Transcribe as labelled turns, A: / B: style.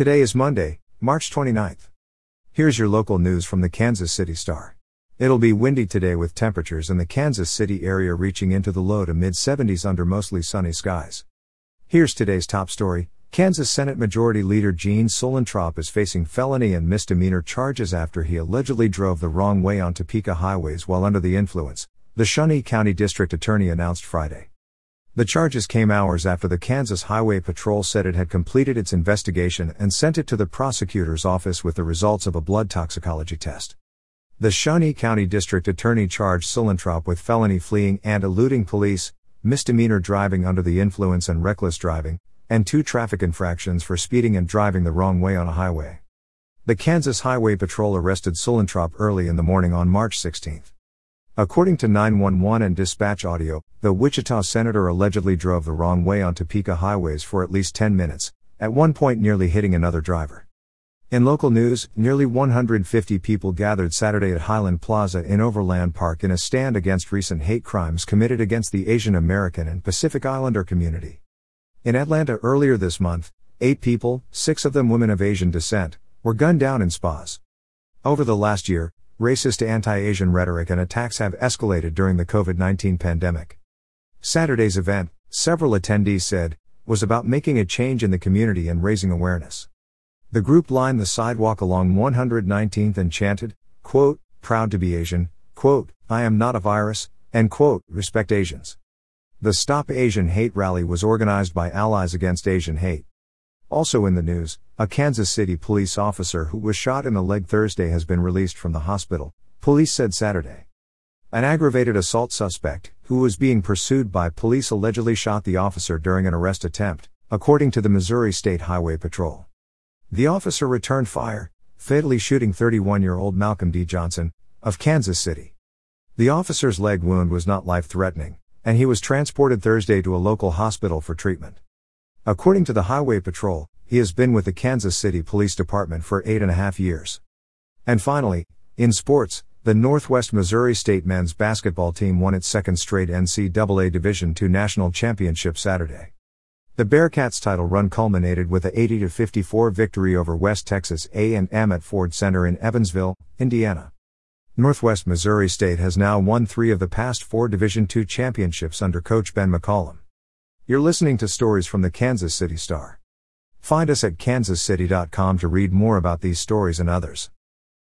A: Today is Monday, March 29th. Here's your local news from the Kansas City Star. It'll be windy today with temperatures in the Kansas City area reaching into the low to mid 70s under mostly sunny skies. Here's today's top story Kansas Senate Majority Leader Gene Suellentrop is facing felony and misdemeanor charges after he allegedly drove the wrong way on Topeka highways while under the influence, the Shawnee County District Attorney announced Friday. The charges came hours after the Kansas Highway Patrol said it had completed its investigation and sent it to the prosecutor's office with the results of a blood toxicology test. The Shawnee County District Attorney charged Suellentrop with felony fleeing and eluding police, misdemeanor driving under the influence and reckless driving, and two traffic infractions for speeding and driving the wrong way on a highway. The Kansas Highway Patrol arrested Suellentrop early in the morning on March 16. According to 911 and dispatch audio, the Wichita senator allegedly drove the wrong way on Topeka highways for at least 10 minutes, at one point nearly hitting another driver. In local news, nearly 150 people gathered Saturday at Highland Plaza in Overland Park in a stand against recent hate crimes committed against the Asian American and Pacific Islander community. In Atlanta earlier this month, eight people, six of them women of Asian descent, were gunned down in spas. Over the last year, racist anti Asian rhetoric and attacks have escalated during the COVID 19 pandemic. Saturday's event, several attendees said, was about making a change in the community and raising awareness. The group lined the sidewalk along 119th and chanted, quote, proud to be Asian, quote, I am not a virus, and quote, respect Asians. The Stop Asian Hate rally was organized by Allies Against Asian Hate. Also in the news, a Kansas City police officer who was shot in the leg Thursday has been released from the hospital, police said Saturday. An aggravated assault suspect, who was being pursued by police, allegedly shot the officer during an arrest attempt, according to the Missouri State Highway Patrol. The officer returned fire, fatally shooting 31 year old Malcolm D. Johnson, of Kansas City. The officer's leg wound was not life threatening, and he was transported Thursday to a local hospital for treatment. According to the Highway Patrol, he has been with the Kansas City Police Department for eight and a half years. And finally, in sports, the Northwest Missouri State men's basketball team won its second straight NCAA Division II national championship Saturday. The Bearcats title run culminated with a 80 54 victory over West Texas A&M at Ford Center in Evansville, Indiana. Northwest Missouri State has now won 3 of the past 4 Division II championships under coach Ben McCollum. You're listening to stories from the Kansas City Star. Find us at kansascity.com to read more about these stories and others.